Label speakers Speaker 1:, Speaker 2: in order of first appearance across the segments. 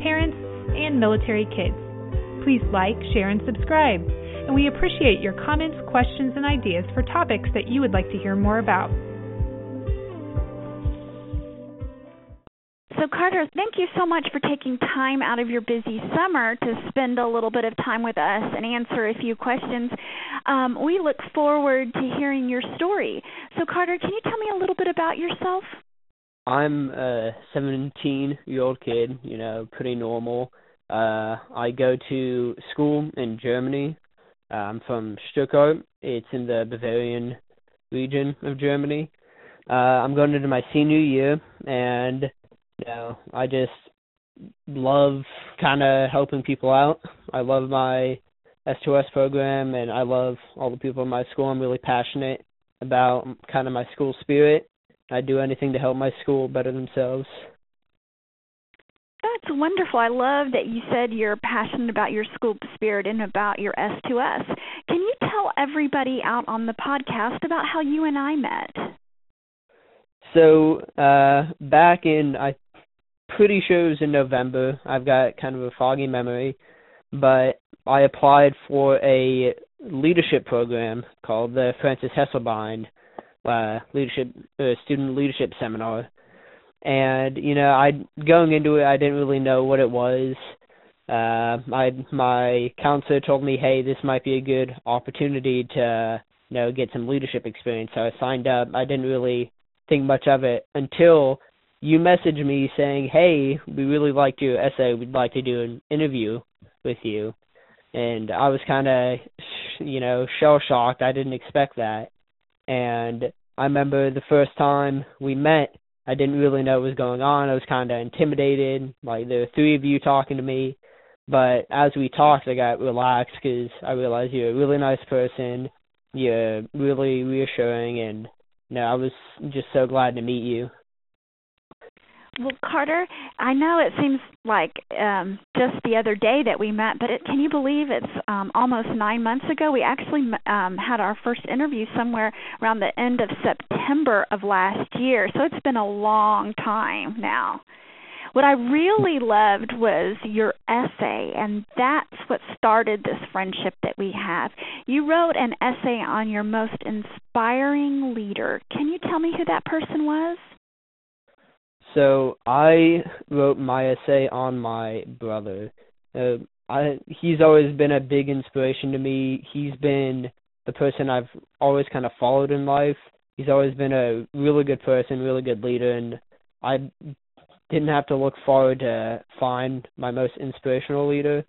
Speaker 1: parents, and military kids. Please like, share, and subscribe. And we appreciate your comments, questions, and ideas for topics that you would like to hear more about.
Speaker 2: So, Carter, thank you so much for taking time out of your busy summer to spend a little bit of time with us and answer a few questions. Um, we look forward to hearing your story. So, Carter, can you tell me a little bit about yourself?
Speaker 3: I'm a 17 year old kid, you know, pretty normal. Uh, I go to school in Germany. I'm from Stuttgart. It's in the Bavarian region of Germany. Uh, I'm going into my senior year, and you know, I just love kind of helping people out. I love my S2S program, and I love all the people in my school. I'm really passionate about kind of my school spirit. I do anything to help my school better themselves.
Speaker 2: That's wonderful. I love that you said you're passionate about your school spirit and about your S2S. Can you tell everybody out on the podcast about how you and I met?
Speaker 3: So, uh back in I pretty sure it was in November. I've got kind of a foggy memory, but I applied for a leadership program called the Frances Hesselbein uh, leadership uh, student leadership seminar, and you know, I going into it, I didn't really know what it was. Uh, my my counselor told me, hey, this might be a good opportunity to you know get some leadership experience. So I signed up. I didn't really think much of it until you messaged me saying, "Hey, we really liked your essay. We'd like to do an interview with you." And I was kind of, you know, shell shocked. I didn't expect that. And I remember the first time we met, I didn't really know what was going on. I was kind of intimidated. Like there were three of you talking to me, but as we talked, I got relaxed because I realized you're a really nice person. You're really reassuring, and you know, I was just so glad to meet you.
Speaker 2: Well, Carter, I know it seems like um, just the other day that we met, but it, can you believe it's um, almost nine months ago? We actually um, had our first interview somewhere around the end of September of last year, so it's been a long time now. What I really loved was your essay, and that's what started this friendship that we have. You wrote an essay on your most inspiring leader. Can you tell me who that person was?
Speaker 3: So I wrote my essay on my brother. Uh, I he's always been a big inspiration to me. He's been the person I've always kind of followed in life. He's always been a really good person, really good leader, and I didn't have to look forward to find my most inspirational leader.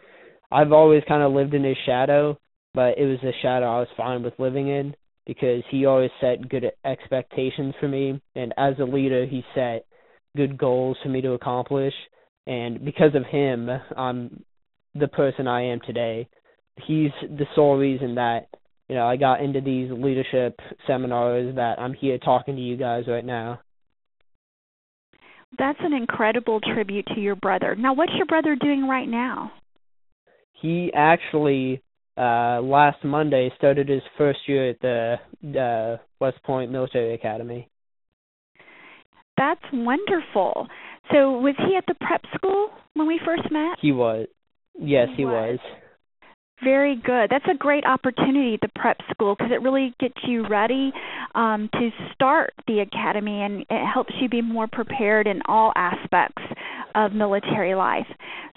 Speaker 3: I've always kind of lived in his shadow, but it was a shadow I was fine with living in because he always set good expectations for me, and as a leader, he set good goals for me to accomplish and because of him I'm the person I am today. He's the sole reason that you know I got into these leadership seminars that I'm here talking to you guys right now.
Speaker 2: That's an incredible tribute to your brother. Now what's your brother doing right now?
Speaker 3: He actually uh last Monday started his first year at the uh West Point Military Academy.
Speaker 2: That's wonderful. So was he at the prep school when we first met?
Speaker 3: He was. Yes, he,
Speaker 2: he
Speaker 3: was.
Speaker 2: was. Very good. That's a great opportunity, the prep school, because it really gets you ready um, to start the academy and it helps you be more prepared in all aspects of military life.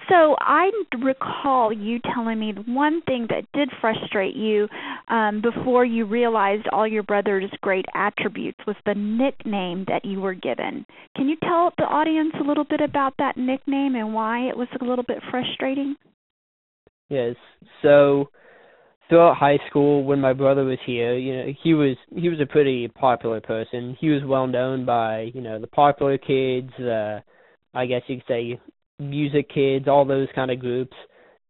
Speaker 2: So I recall you telling me one thing that did frustrate you um, before you realized all your brother's great attributes was the nickname that you were given. Can you tell the audience a little bit about that nickname and why it was a little bit frustrating?
Speaker 3: Yes. So throughout high school when my brother was here, you know, he was he was a pretty popular person. He was well known by, you know, the popular kids, uh I guess you could say music kids, all those kind of groups.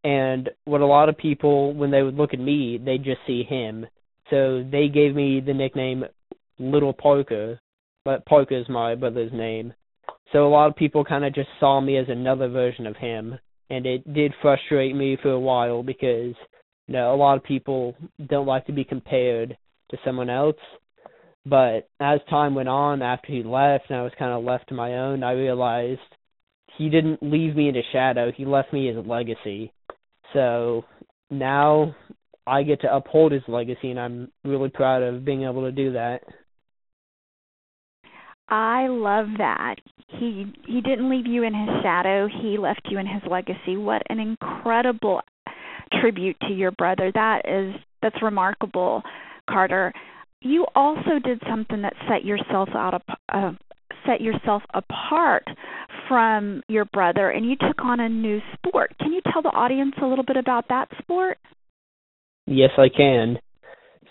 Speaker 3: And what a lot of people, when they would look at me, they just see him. So they gave me the nickname Little Parker, but Parker is my brother's name. So a lot of people kind of just saw me as another version of him, and it did frustrate me for a while because you know a lot of people don't like to be compared to someone else. But as time went on, after he left, and I was kind of left to my own, I realized he didn't leave me in a shadow. He left me his legacy. So now I get to uphold his legacy, and I'm really proud of being able to do that.
Speaker 2: I love that. He he didn't leave you in his shadow. He left you in his legacy. What an incredible tribute to your brother. That is that's remarkable, Carter. You also did something that set yourself out uh, set yourself apart from your brother and you took on a new sport. Can you tell the audience a little bit about that sport?
Speaker 3: Yes, I can.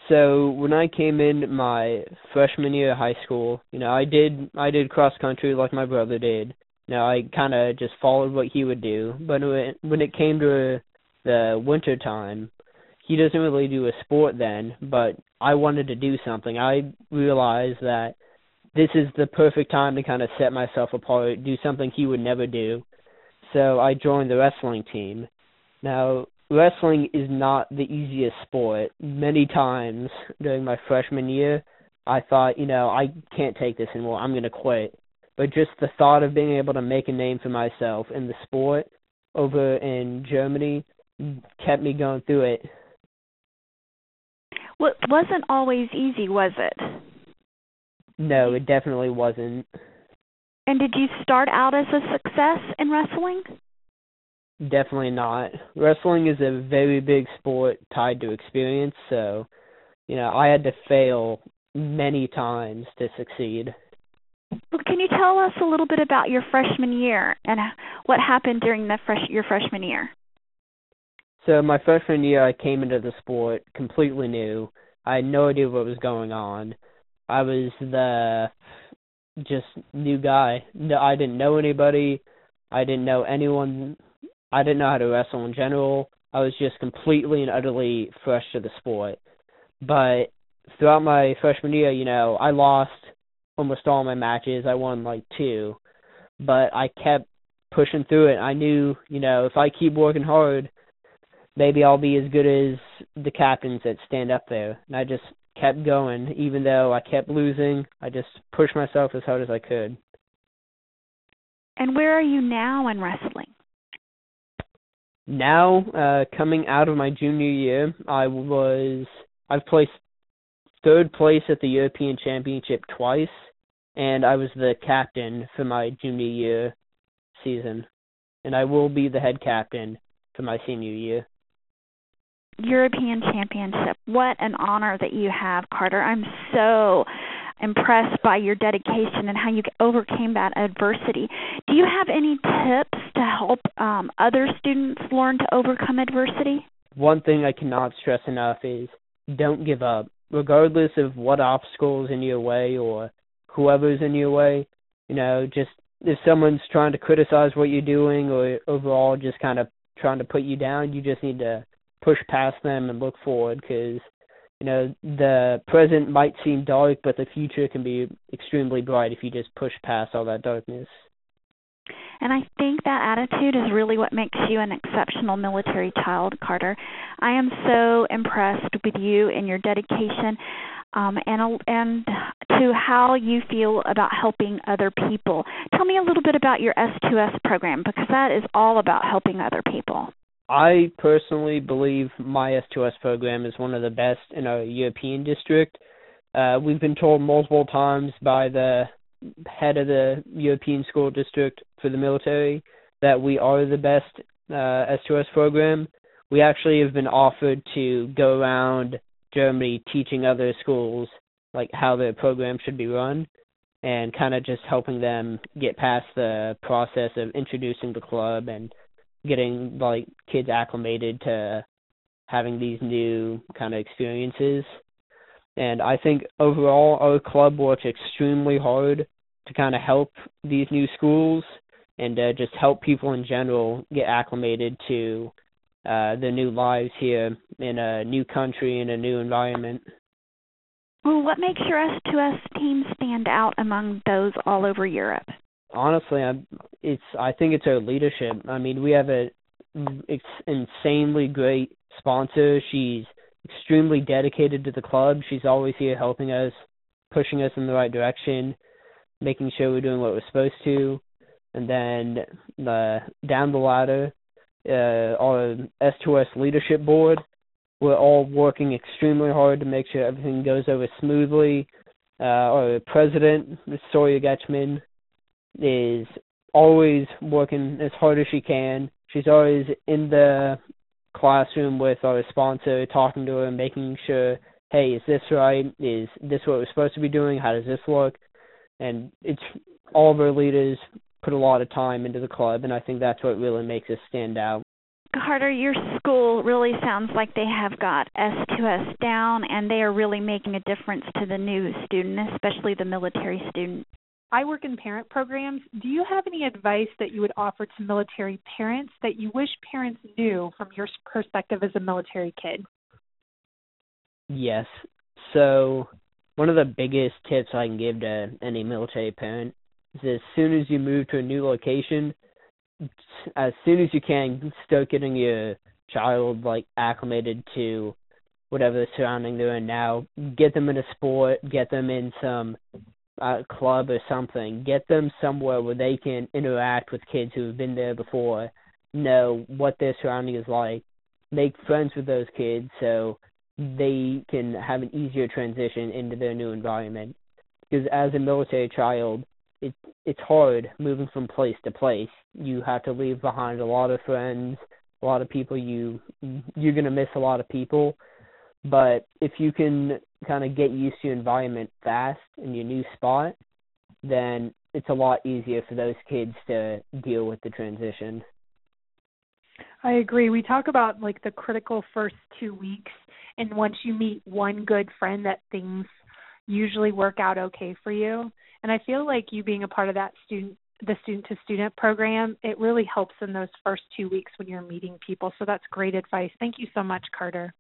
Speaker 3: So when I came in my freshman year of high school, you know, I did I did cross country like my brother did. You know, I kind of just followed what he would do. But when when it came to the winter time, he doesn't really do a sport then, but I wanted to do something. I realized that this is the perfect time to kind of set myself apart, do something he would never do. So I joined the wrestling team. Now, wrestling is not the easiest sport. Many times during my freshman year, I thought, you know, I can't take this anymore. I'm going to quit. But just the thought of being able to make a name for myself in the sport over in Germany kept me going through it.
Speaker 2: Well, it wasn't always easy, was it?
Speaker 3: No, it definitely wasn't.
Speaker 2: And did you start out as a success in wrestling?
Speaker 3: Definitely not. Wrestling is a very big sport tied to experience, so you know, I had to fail many times to succeed.
Speaker 2: Well, can you tell us a little bit about your freshman year and what happened during the fresh your freshman year?
Speaker 3: So my freshman year, I came into the sport completely new. I had no idea what was going on. I was the just new guy. No, I didn't know anybody. I didn't know anyone I didn't know how to wrestle in general. I was just completely and utterly fresh to the sport. But throughout my freshman year, you know, I lost almost all my matches. I won like two. But I kept pushing through it. I knew, you know, if I keep working hard, maybe I'll be as good as the captains that stand up there. And I just kept going, even though I kept losing. I just pushed myself as hard as I could.
Speaker 2: And where are you now in wrestling?
Speaker 3: now uh coming out of my junior year i was i've placed third place at the european championship twice and i was the captain for my junior year season and i will be the head captain for my senior year
Speaker 2: european championship what an honor that you have carter i'm so impressed by your dedication and how you overcame that adversity. Do you have any tips to help um, other students learn to overcome adversity?
Speaker 3: One thing I cannot stress enough is don't give up. Regardless of what obstacles in your way or whoever's in your way, you know, just if someone's trying to criticize what you're doing or overall just kind of trying to put you down, you just need to push past them and look forward because you know the present might seem dark but the future can be extremely bright if you just push past all that darkness
Speaker 2: and I think that attitude is really what makes you an exceptional military child, Carter. I am so impressed with you and your dedication um, and and to how you feel about helping other people. Tell me a little bit about your S2S program because that is all about helping other people.
Speaker 3: I personally believe my S2S program is one of the best in our European district. Uh, we've been told multiple times by the head of the European school district for the military that we are the best uh, S2S program. We actually have been offered to go around Germany teaching other schools like how their program should be run and kind of just helping them get past the process of introducing the club and getting like kids acclimated to having these new kind of experiences. And I think overall our club works extremely hard to kind of help these new schools and uh, just help people in general get acclimated to uh, their new lives here in a new country in a new environment.
Speaker 2: Well, what makes your S2S team stand out among those all over Europe?
Speaker 3: Honestly, I'm, it's I think it's our leadership. I mean, we have a it's insanely great sponsor. She's extremely dedicated to the club. She's always here helping us, pushing us in the right direction, making sure we're doing what we're supposed to. And then the down the ladder, uh, our S2S leadership board, we're all working extremely hard to make sure everything goes over smoothly. Uh, our president, Sawyer Getchman, is always working as hard as she can. She's always in the classroom with our sponsor, talking to her, making sure, hey, is this right? Is this what we're supposed to be doing? How does this look? And it's all of our leaders put a lot of time into the club, and I think that's what really makes us stand out.
Speaker 2: Carter, your school really sounds like they have got S2S down and they are really making a difference to the new student, especially the military student.
Speaker 1: I work in parent programs. Do you have any advice that you would offer to military parents that you wish parents knew from your perspective as a military kid?
Speaker 3: Yes. So, one of the biggest tips I can give to any military parent is as soon as you move to a new location, as soon as you can, start getting your child like acclimated to whatever the surrounding they're in now. Get them in a sport, get them in some uh, club or something. Get them somewhere where they can interact with kids who have been there before, know what their surrounding is like, make friends with those kids so they can have an easier transition into their new environment. Because as a military child, it it's hard moving from place to place. You have to leave behind a lot of friends, a lot of people you you're gonna miss a lot of people. But if you can kind of get used to your environment fast in your new spot, then it's a lot easier for those kids to deal with the transition.
Speaker 1: I agree. We talk about like the critical first two weeks, and once you meet one good friend, that things usually work out okay for you. And I feel like you being a part of that student the student to student program, it really helps in those first two weeks when you're meeting people. So that's great advice. Thank you so much, Carter.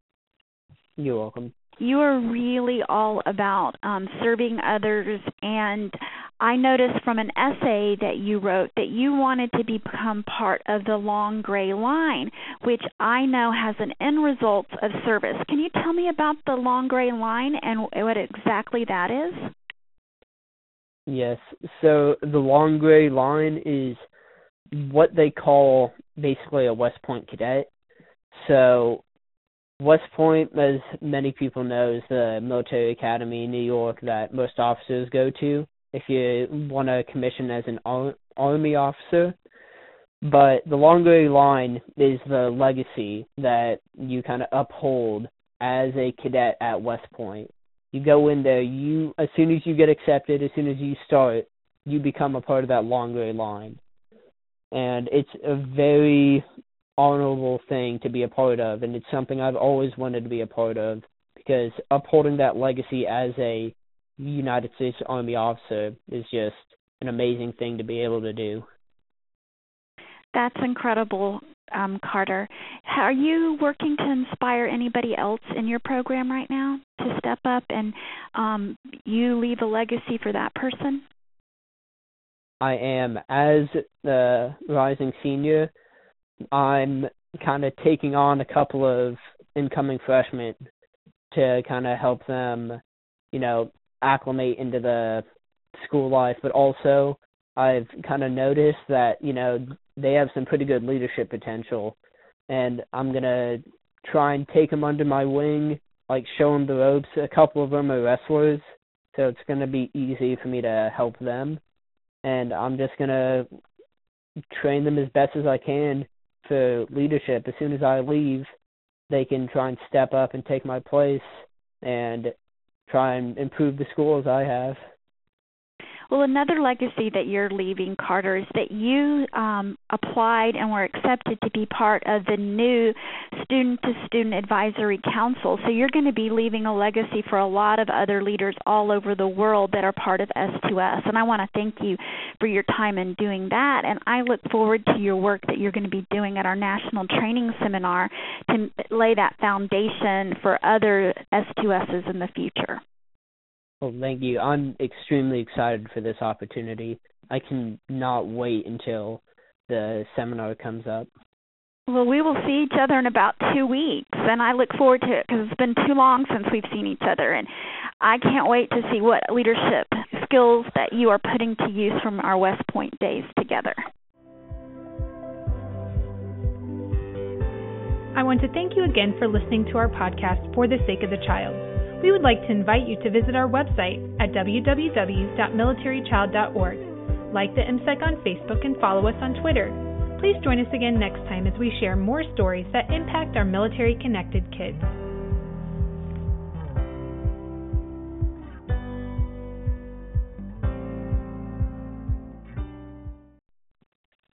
Speaker 3: You're welcome.
Speaker 2: You are really all about um, serving others, and I noticed from an essay that you wrote that you wanted to become part of the long gray line, which I know has an end result of service. Can you tell me about the long gray line and what exactly that is?
Speaker 3: Yes. So the long gray line is what they call basically a West Point cadet. So West Point, as many people know, is the military academy in New York that most officers go to if you want to commission as an army officer. But the long gray line is the legacy that you kind of uphold as a cadet at West Point. You go in there, you as soon as you get accepted, as soon as you start, you become a part of that long gray line. And it's a very honorable thing to be a part of, and it's something I've always wanted to be a part of because upholding that legacy as a United States Army officer is just an amazing thing to be able to do.
Speaker 2: That's incredible, um, Carter. Are you working to inspire anybody else in your program right now to step up and um, you leave a legacy for that person?
Speaker 3: I am. As the rising senior, I'm kind of taking on a couple of incoming freshmen to kind of help them, you know, acclimate into the school life, but also I've kind of noticed that, you know, they have some pretty good leadership potential and I'm going to try and take them under my wing, like show them the ropes. A couple of them are wrestlers, so it's going to be easy for me to help them. And I'm just going to train them as best as I can to leadership. As soon as I leave, they can try and step up and take my place and try and improve the schools I have.
Speaker 2: Well, another legacy that you're leaving, Carter, is that you um, applied and were accepted to be part of the new Student to Student Advisory Council. So you're going to be leaving a legacy for a lot of other leaders all over the world that are part of S2S. And I want to thank you for your time in doing that. And I look forward to your work that you're going to be doing at our national training seminar to lay that foundation for other S2Ss in the future.
Speaker 3: Well, thank you. I'm extremely excited for this opportunity. I can not wait until the seminar comes up.
Speaker 2: Well, we will see each other in about two weeks, and I look forward to it because it's been too long since we've seen each other, and I can't wait to see what leadership skills that you are putting to use from our West Point days together.
Speaker 1: I want to thank you again for listening to our podcast, For the Sake of the Child. We would like to invite you to visit our website at www.militarychild.org. Like the MCEC on Facebook and follow us on Twitter. Please join us again next time as we share more stories that impact our military connected kids.